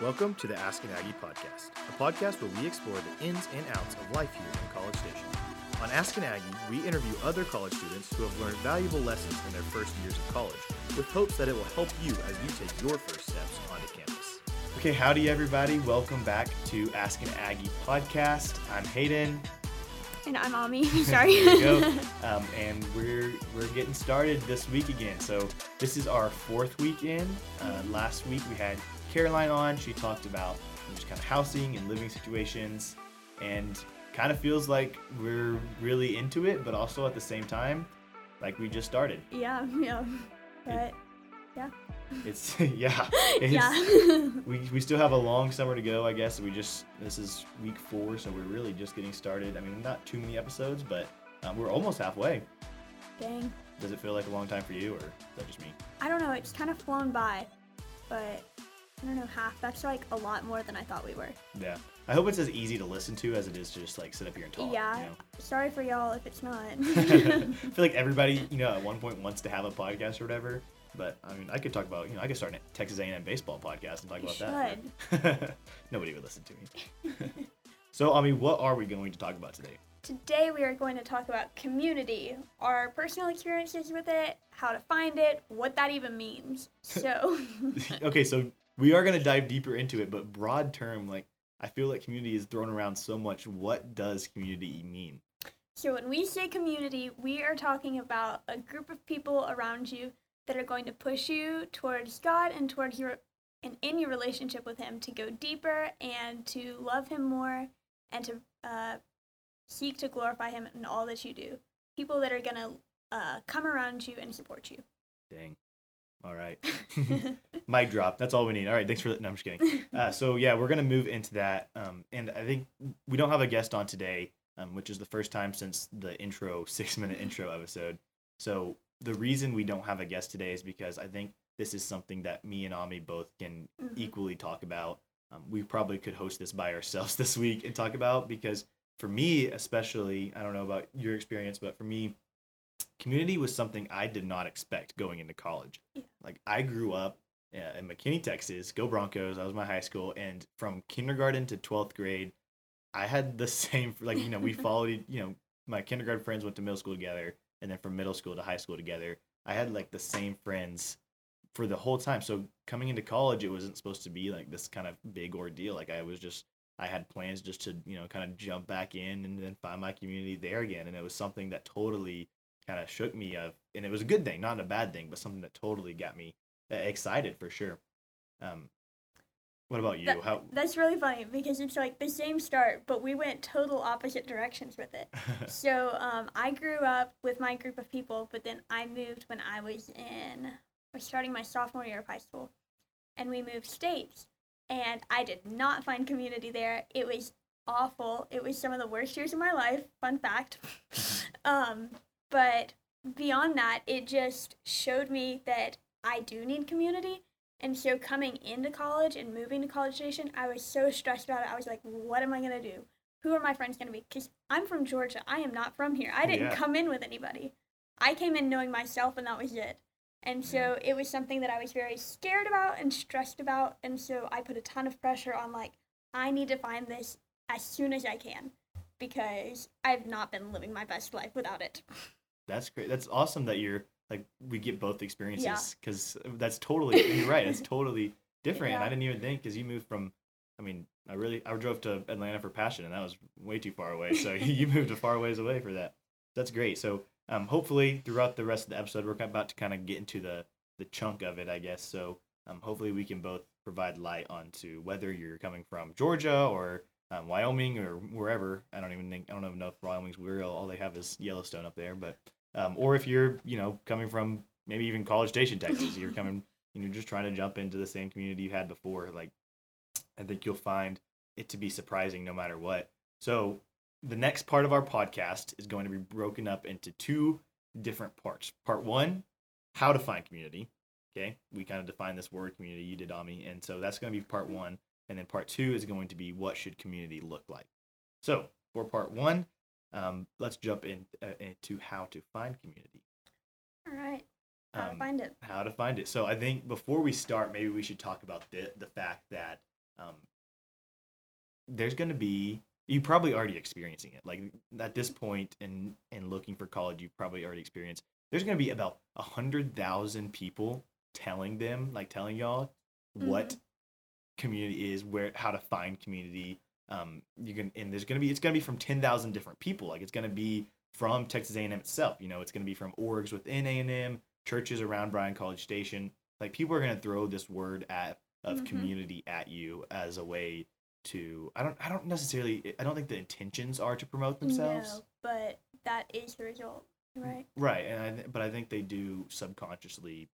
Welcome to the Ask an Aggie podcast, a podcast where we explore the ins and outs of life here in College Station. On Ask an Aggie, we interview other college students who have learned valuable lessons in their first years of college, with hopes that it will help you as you take your first steps onto campus. Okay, howdy everybody. Welcome back to Ask an Aggie podcast. I'm Hayden. And I'm Ami. Sorry. There you go. Um, and we're we're getting started this week again. So this is our fourth week in. Uh, last week we had Caroline on. She talked about just kind of housing and living situations, and kind of feels like we're really into it, but also at the same time, like we just started. yeah, yeah. But yeah. It's yeah. It's, yeah. we, we still have a long summer to go, I guess. We just this is week four, so we're really just getting started. I mean, not too many episodes, but um, we're almost halfway. Dang. Does it feel like a long time for you, or is that just me? I don't know, it's kind of flown by. But I don't know, half. That's like a lot more than I thought we were. Yeah. I hope it's as easy to listen to as it is to just like sit up here and talk. yeah. You know? Sorry for y'all if it's not. I feel like everybody, you know, at one point wants to have a podcast or whatever. But I mean, I could talk about, you know, I could start a Texas A&M baseball podcast and talk You about that. Nobody would listen to me. so, I mean, what are we going to talk about today? Today we are going to talk about community, our personal experiences with it, how to find it, what that even means. So, okay, so we are going to dive deeper into it, but broad term, like I feel like community is thrown around so much. What does community mean? So when we say community, we are talking about a group of people around you that are going to push you towards God and towards your and in your relationship with Him to go deeper and to love Him more and to uh, seek to glorify Him in all that you do. People that are gonna uh, come around you and support you. Dang. All right. Mic drop. That's all we need. All right. Thanks for. No, I'm just kidding. Uh, so yeah, we're gonna move into that. Um, and I think we don't have a guest on today, um, which is the first time since the intro six minute intro episode. So the reason we don't have a guest today is because I think this is something that me and Ami both can Mhm. equally talk about. Um, we probably could host this by ourselves this week and talk about because for me especially, I don't know about your experience, but for me, community was something I did not expect going into college. Yeah. Like I grew up uh, in McKinney, Texas. Go Broncos! That was my high school, and from kindergarten to twelfth grade, I had the same. Like you know, we followed. You know, my kindergarten friends went to middle school together, and then from middle school to high school together. I had like the same friends for the whole time. So coming into college, it wasn't supposed to be like this kind of big ordeal. Like I was just, I had plans just to you know kind of jump back in and then find my community there again, and it was something that totally kind of shook me of and it was a good thing not a bad thing but something that totally got me uh, excited for sure um what about you That- how That's really funny because it's like the same start, but we went total opposite directions with it. So um, I grew up with my group of people, but then I moved when I was in, was starting my sophomore year of high school, and we moved states, and I did not find community there. It was awful. It was some of the worst years of my life. Fun fact. um, but beyond that, it just showed me that I do need community. And so coming into college and moving to College Station, I was so stressed about it. I was like, what am I going to do? Who are my friends going to be? Because I'm from Georgia. I am not from here. I didn't Yeah. come in with anybody. I came in knowing myself, and that was it. And so it was something that I was very scared about and stressed about. And so I put a ton of pressure on, like, I need to find this as soon as I can because I've not been living my best life without it. that's great. That's awesome that you're like we get both experiences because that's totally you're right it's totally different and i didn't even think because you moved from i mean i really i drove to atlanta for passion and that was way too far away so you moved a far ways away for that. That's great so um, hopefully throughout the rest of the episode we're about to kind of get into the the chunk of it i guess so um, hopefully we can both provide light onto whether you're coming from georgia or um, wyoming or wherever i don't even think i don't even know if wyoming's real all they have is yellowstone up there but um, or if you're you know coming from maybe even college station texas you're coming and you're just trying to jump into the same community you had before like i think you'll find it to be surprising no matter what. So the next part of our podcast is going to be broken up into two different parts. Part one how to find community okay? We kind of define this word community you did ami and so that's going to be part one. And then part two is going to be what should community look like? So for part one um, let's jump in, uh, into how to find community All right. How to Um, find it. how to find it. So I think before we start, maybe we should talk about the the fact that um, there's going to be you probably already experiencing it. Like at this point in in looking for college, you probably already experienced. There's going to be about a hundred thousand people telling them, like telling y'all what Mhm. community is, where how to find community. Um, you can and there's going to be it's going to be from ten thousand different people. Like it's going to be from Texas A&M itself. You know, it's going to be from orgs within A&M, churches around Bryan College Station. Like people are going to throw this word at of Mhm. community at you as a way to I don't I don't necessarily I don't think the intentions are to promote themselves. No, but that is the result, right? Right, and I th- but I think they do subconsciously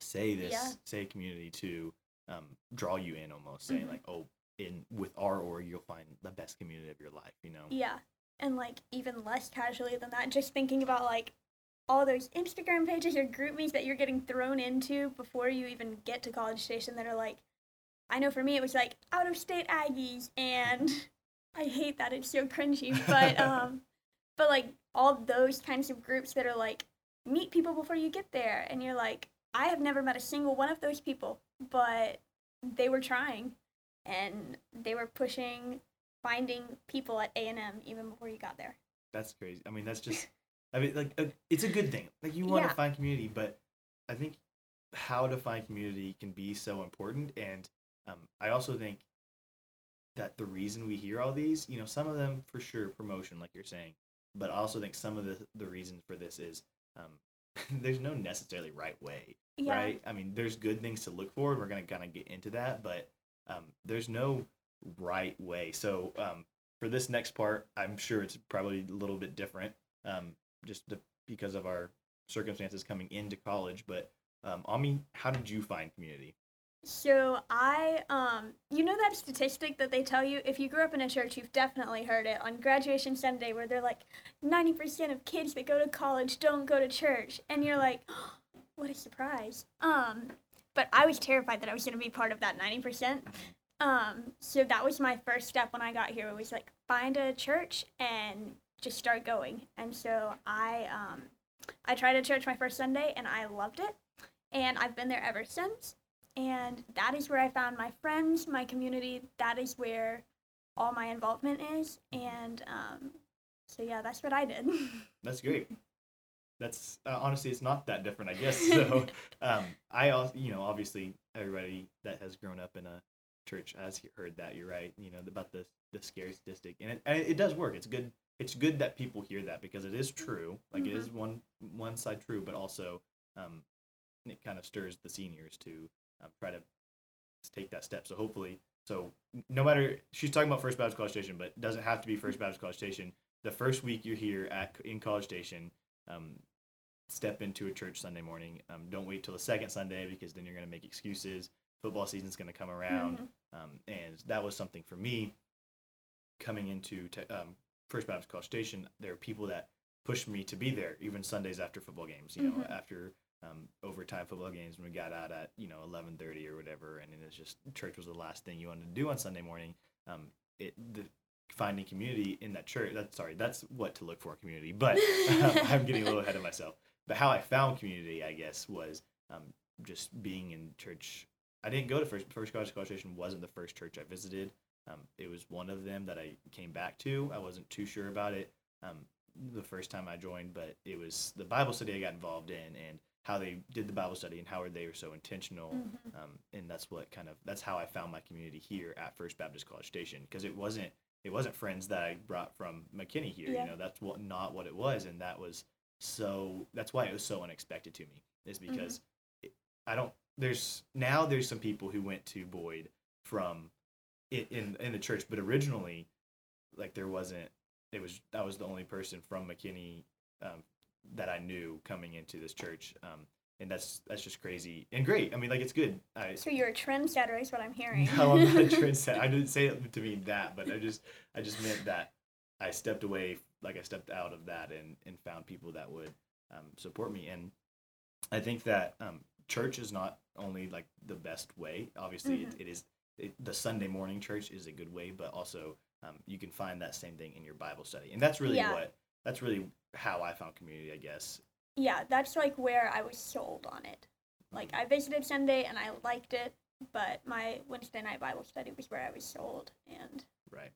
say this Yeah. say community to um, draw you in almost saying Mhm. like oh in with our org you'll find the best community of your life you know? Yeah, and like even less casually than that, just thinking about like all those Instagram pages or group meets that you're getting thrown into before you even get to College Station that are like, I know for me it was like out of state Aggies, and I hate that it's so cringy, but um, but like all those kinds of groups that are like meet people before you get there, and you're like, I have never met a single one of those people, but they were trying, and they were pushing finding people at A and M even before you got there. that's crazy I mean that's just I mean like uh, it's a good thing like you want to find community but I think how to find community can be so important and um, I also think that the reason we hear all these you know some of them for sure promotion like you're saying but I also think some of the the reasons for this is um, there's no necessarily right way Yeah. right? I mean, there's good things to look for. and We're gonna kind of get into that, but um, there's no right way. So um, for this next part, I'm sure it's probably a little bit different, um, just to, because of our circumstances coming into college. But um, Ami, how did you find community? So I, um, you know that statistic that they tell you if you grew up in a church, you've definitely heard it on graduation Sunday, where they're like, ninety percent of kids that go to college don't go to church, and you're like, what a surprise. Um, but I was terrified that I was going to be part of that ninety percent. Um, so that was my first step when I got here. It was like find a church and just start going. And so I, um, I tried a church my first Sunday, and I loved it, and I've been there ever since and that is where I found my friends, my community. That is where all my involvement is, and um, so yeah, that's what I did. That's great. That's uh, honestly, it's not that different, I guess. So, um, I also, you know, obviously, everybody that has grown up in a church has heard that. You're right. You know about the the scary statistic, and it and it does work. It's good. It's good that people hear that because it is true. Like it is one one side true, but also, um, it kind of stirs the seniors to um, try to take that step. So hopefully, so no matter she's talking about First Baptist College Station, but it doesn't have to be First Baptist College Station. The first week you're here at in College Station, um, step into a church Sunday morning. Um, don't wait till the second Sunday because then you're going to make excuses. Football season's going to come around, um, and that was something for me coming into te- um, First Baptist College Station. There are people that pushed me to be there, even Sundays after football games. You know, Mhm. after um, overtime football games when we got out at you know 11:30 or whatever, and it was just church was the last thing you wanted to do on Sunday morning. Um, it the finding community in that church. That's sorry, that's what to look for community. But um, I'm getting a little ahead of myself. But how I found community, I guess, was um, just being in church. I didn't go to first first college station. wasn't the first church I visited. Um, it was one of them that I came back to. I wasn't too sure about it um, the first time I joined, but it was the Bible study I got involved in and how they did the Bible study and how they were so intentional. Mhm. Um, and that's what kind of that's how I found my community here at First Baptist College Station because it wasn't it wasn't friends that I brought from McKinney here. Yeah. You know, that's what not what it was, and that was so that's why it was so unexpected to me is because it, I don't there's now there's some people who went to Boyd from in, in in the church, but originally like there wasn't it was I was the only person from McKinney um, that I knew coming into this church. Um, and that's that's just crazy and great. I mean, like it's good. I, So you're a trendsetter, is what I'm hearing. no, I'm not a trendsetter. I didn't say it to mean that, but I just I just meant that I stepped away, like I stepped out of that and and found people that would um, support me. And I think that um, church is not only like the best way. Obviously, it, it is it, the Sunday morning church is a good way, but also um, you can find that same thing in your Bible study, and that's really Yeah. what that's really how I found community. I guess. yeah, that's like where I was sold on it. Like I visited Sunday and I liked it, but my Wednesday night Bible study was where I was sold, and Right.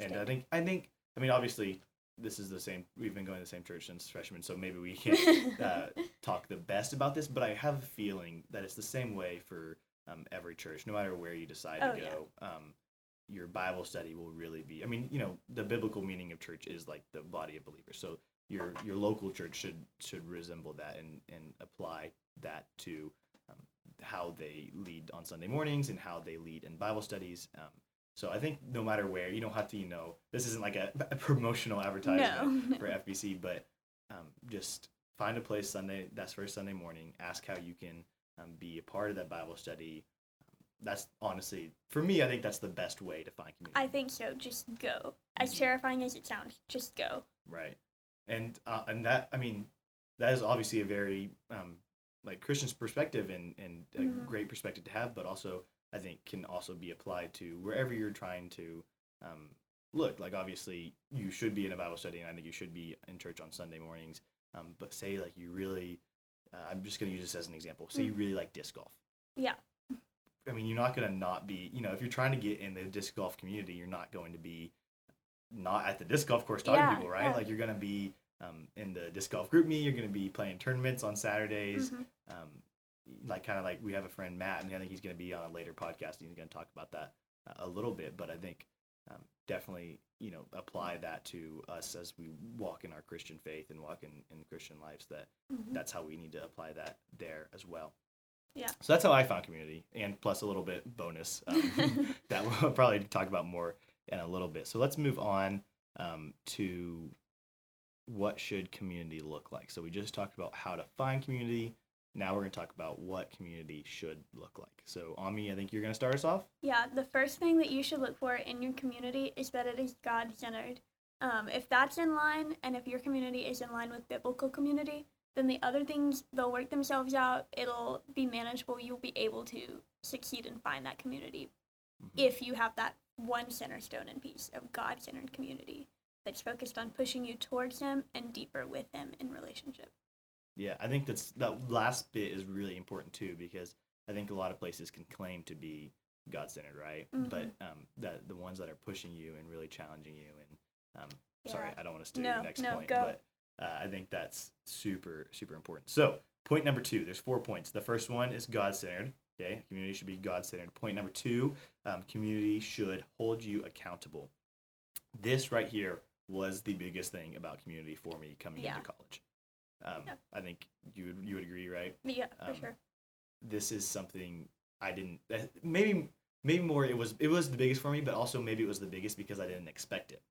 And. I think I think I mean obviously this is the same we've been going to the same church since freshman, so maybe we can't uh, talk the best about this, but I have a feeling that it's the same way for um, every church, no matter where you decide Oh, to yeah. go. Um, your Bible study will really be. I mean, you know, the biblical meaning of church is like the body of believers. So your your local church should should resemble that and and apply that to um, how they lead on Sunday mornings and how they lead in Bible studies. Um, so I think no matter where, you don't have to, you know, this isn't like a, a promotional advertisement no, for FBC, but um, just find a place Sunday. That's first Sunday morning. Ask how you can um, be a part of that Bible study. That's honestly, for me, I think that's the best way to find community. I think so. Just go. As terrifying as it sounds, just go. right, and uh, and that I mean, that is obviously a very um, like Christian's perspective and and a Mhm. great perspective to have, but also I think can also be applied to wherever you're trying to um, look. Like obviously, you should be in a Bible study, and I think you should be in church on Sunday mornings. Um, but say like you really, uh, I'm just gonna use this as an example. Say you really like disc golf. Yeah. I mean, you're not gonna not be. You know, if you're trying to get in the disc golf community, you're not going to be not at the disc golf course talking Yeah, to people, right? yeah. Like you're gonna be um, in the disc golf group meet. You're gonna be playing tournaments on Saturdays. Mhm. Um, like kind of like we have a friend Matt, and I think he's gonna be on a later podcast. And he's gonna talk about that uh, a little bit, but I think um, definitely you know apply that to us as we walk in our Christian faith and walk in, in Christian lives. That Mhm. that's how we need to apply that there as well. Yeah. So that's how I found community, and plus a little bit bonus um, that we'll probably talk about more in a little bit. So let's move on um, to what should community look like. So we just talked about how to find community. Now we're going to talk about what community should look like. So Ami, I think you're going to start us off. Yeah, the first thing that you should look for in your community is that it is God centered. Um, if that's in line, and if your community is in line with biblical community, then the other things they'll work themselves out. It'll be manageable. You'll be able to succeed and find that community Mhm. if you have that one center stone and piece of God centered community that's focused on pushing you towards Him and deeper with Him in relationship. Yeah, I think that's that last bit is really important too because I think a lot of places can claim to be God centered, right? But um, that the ones that are pushing you and really challenging you and um, sorry, I don't want to steal No, your next no, point, go. but uh, I think that's super super important. So point number two, there's four points. The first one is God centered. Okay, community should be God centered. Point number two, um, community should hold you accountable. This right here was the biggest thing about community for me coming Yeah. into college. Um, Yeah. I think you would you would agree, right? Yeah, for Um, sure. This is something I didn't. eh, Maybe maybe more. It was it was the biggest for me, but also maybe it was the biggest because I didn't expect it.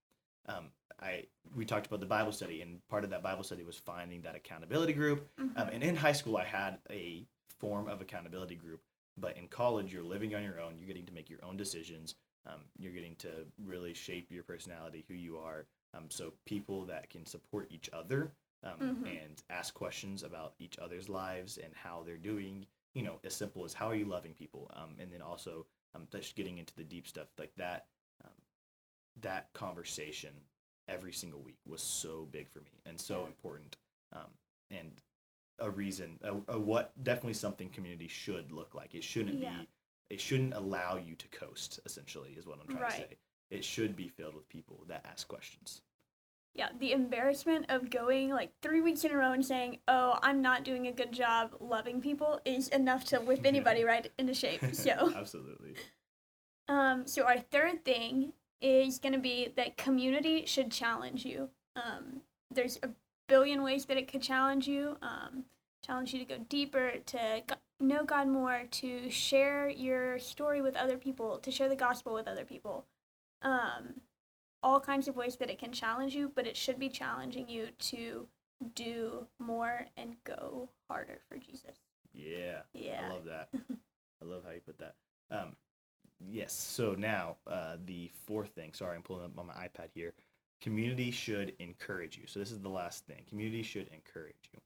Um, I we talked about the Bible study, and part of that Bible study was finding that accountability group. Um, Mhm. and in high school, I had a form of accountability group, but in college, you're living on your own. You're getting to make your own decisions. Um, you're getting to really shape your personality, who you are. Um, so people that can support each other um, Mhm. and ask questions about each other's lives and how they're doing. You know, as simple as how are you loving people, um, and then also um, just getting into the deep stuff like that. Um, that conversation every single week was so big for me and so important um, and a reason a, a what definitely something community should look like it shouldn't Yeah. be it shouldn't allow you to coast essentially is what i'm trying Right. to say it should be filled with people that ask questions Yeah, the embarrassment of going like three weeks in a row and saying, "Oh, I'm not doing a good job loving people," is enough to whip anybody right into shape. So, absolutely um, so our third thing is going to be that community should challenge you. Um, there's a billion ways that it could challenge you. Um, challenge you to go deeper, to know God more, to share your story with other people, to share the gospel with other people. Um, all kinds of ways that it can challenge you, but it should be challenging you to do more and go harder for Jesus. yeah Yeah. I love that. I love how you put that. Um, yes. So now uh, the fourth thing. Sorry, I'm pulling up on my iPad here. Community should encourage you. So this is the last thing. Community should encourage you.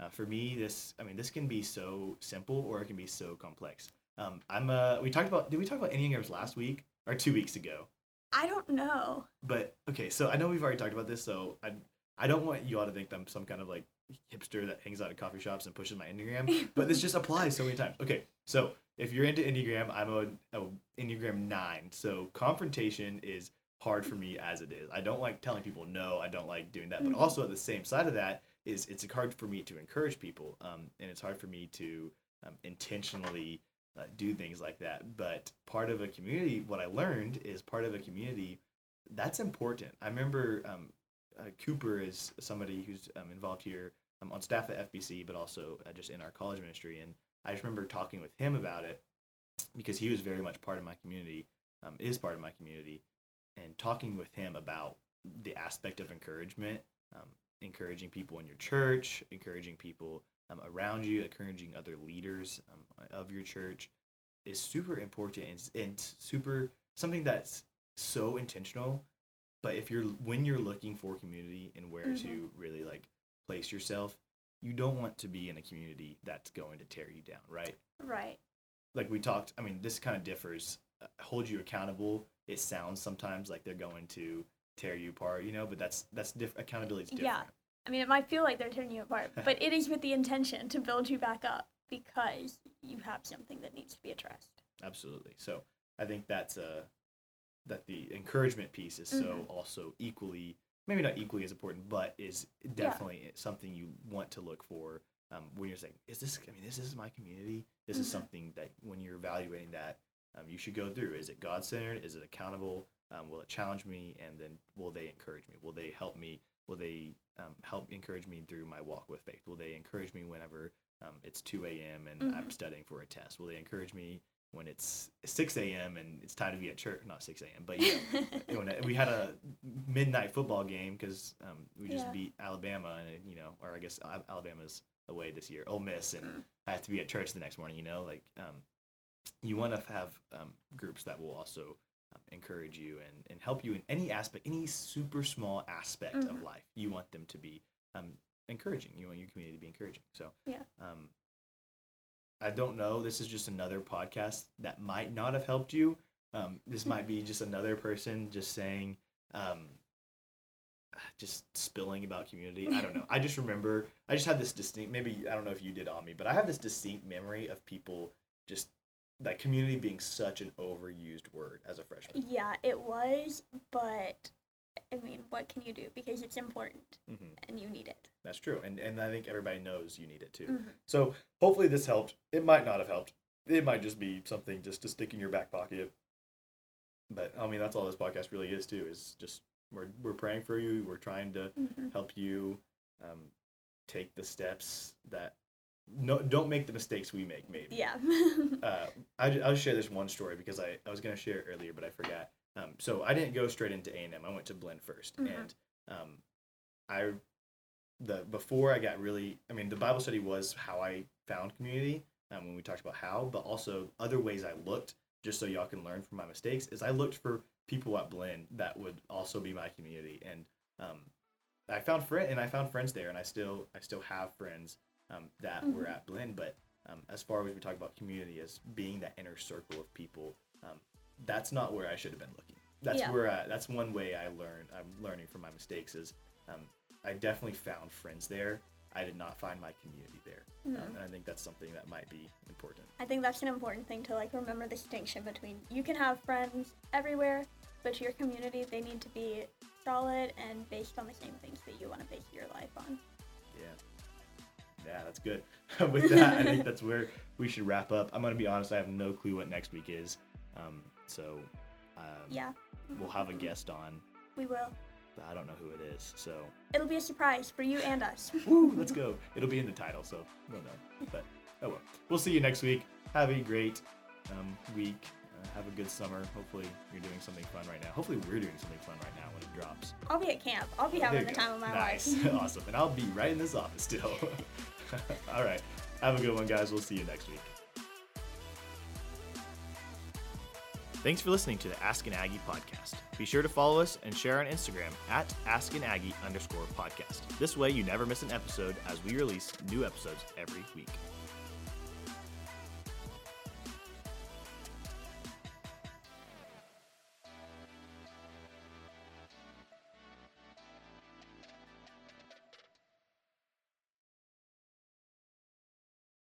Uh, for me, this I mean, this can be so simple or it can be so complex. Um, I'm uh, we talked about did we talk about Enneagrams last week or two weeks ago? I don't know. But okay, so I know we've already talked about this, so I I don't want you all to think that I'm some kind of like hipster that hangs out at coffee shops and pushes my Enneagram, but this just applies so many times. Okay, so if you're into Enneagram, I'm a, a Enneagram nine. So confrontation is hard for me as it is. I don't like telling people no. I don't like doing that. But Mhm. also at the same side of that is it's hard for me to encourage people, um, and it's hard for me to um, intentionally uh, do things like that. But part of a community, what I learned is part of a community that's important. I remember um, uh, Cooper is somebody who's um, involved here um, on staff at FBC, but also uh, just in our college ministry. And I just remember talking with him about it because he was very much part of my community, um, is part of my community, and talking with him about the aspect of encouragement, um, encouraging people in your church, encouraging people um, around you, encouraging other leaders um, of your church is super important and, and super something that's so intentional. But if you're when you're looking for community and where Mhm. to really like place yourself, you don't want to be in a community that's going to tear you down, right? Right. like we talked i mean this kind of differs uh, hold you accountable it sounds sometimes like they're going to tear you apart you know but that's that's diff- accountability is different Yeah. I mean, it might feel like they're tearing you apart, but it is with the intention to build you back up because you have something that needs to be addressed. absolutely. So i think that's uh that the encouragement piece is so Mhm. also equally maybe not equally as important but is definitely something you want to look for um, when you're saying is this i mean this is my community. This is Mhm. something that when you're evaluating that um, you should go through. Is it god-centered? Is it accountable? Um, will it challenge me? And then will they encourage me? Will they help me will they um, help encourage me through my walk with faith will they encourage me whenever um, it's 2 a.m and i'm Mhm. studying for a test will they encourage me when it's 6 a.m and it's time to be at church not 6 a.m but yeah. when we had a midnight football game because um, we just Yeah. beat Alabama, and you know, or I guess Alabama's away this year, Ole Miss, and. I have to be at church the next morning. You know, like um, you want to have um, groups that will also encourage you and, and help you in any aspect, any super small aspect of Mhm. life. You want them to be um, encouraging. You want your community to be encouraging. So Yeah. Um, I don't know. This is just another podcast that might not have helped you. Um, this might be just another person just saying, um, just spilling about community. I don't know. I just remember, I just had this distinct, maybe, I don't know if you did on me, but I have this distinct memory of people just, that community being such an overused word as a freshman. yeah, it was, but I mean, what can you do? Because it's important hmm and you need it. That's true. And, and I think everybody knows you need it too. Mhm. So hopefully this helped. It might not have helped. It might just be something just to stick in your back pocket. But I mean, that's all this podcast really is too. Is just we're we're praying for you. We're trying to Mhm. help you um, take the steps that no don't make the mistakes we make. Maybe. Yeah. Uh, I, I'll share this one story because I, I was going to share it earlier, but I forgot. Um, so I didn't go straight into A and M. I went to Blinn 1st Mhm. and um, I the before I got really. I mean, the Bible study was how I found community um, when we talked about how, but also other ways I looked just so y'all can learn from my mistakes. Is I looked for people at Blinn that would also be my community, and um, I found friend and I found friends there, and I still I still have friends um, that were Mhm. at Blinn. but um, as far as we talk about community as being that inner circle of people, um, that's not where I should have been looking. That's Yeah. where I, that's one way I learn. I'm learning from my mistakes. Is um, I definitely found friends there. I did not find my community there, um, Mhm. and I think that's something that might be important. I think that's an important thing to like remember the distinction between you can have friends everywhere, but your community they need to be solid and based on the same things that you want to base your life on. Yeah, that's good. With that, I think that's where we should wrap up. I'm gonna be honest. I have no clue what next week is, um, so um, Yeah, we'll have a guest on. we will. But I don't know who it is, so It'll be a surprise for you and us. Woo, let's go. It'll be in the title, so we'll know. But oh well. We'll see you next week. Have a great um, week. Uh, have a good summer. Hopefully you're doing something fun right now. Hopefully we're doing something fun right now when it drops. I'll be at camp. I'll be There having the go. time of my nice. life. awesome. And I'll be right in this office still. All right. Have a good one, guys. We'll see you next week. Thanks for listening to the Ask an Aggie podcast. Be sure to follow us and share on Instagram at Ask an Aggie underscore podcast. This way you never miss an episode as we release new episodes every week.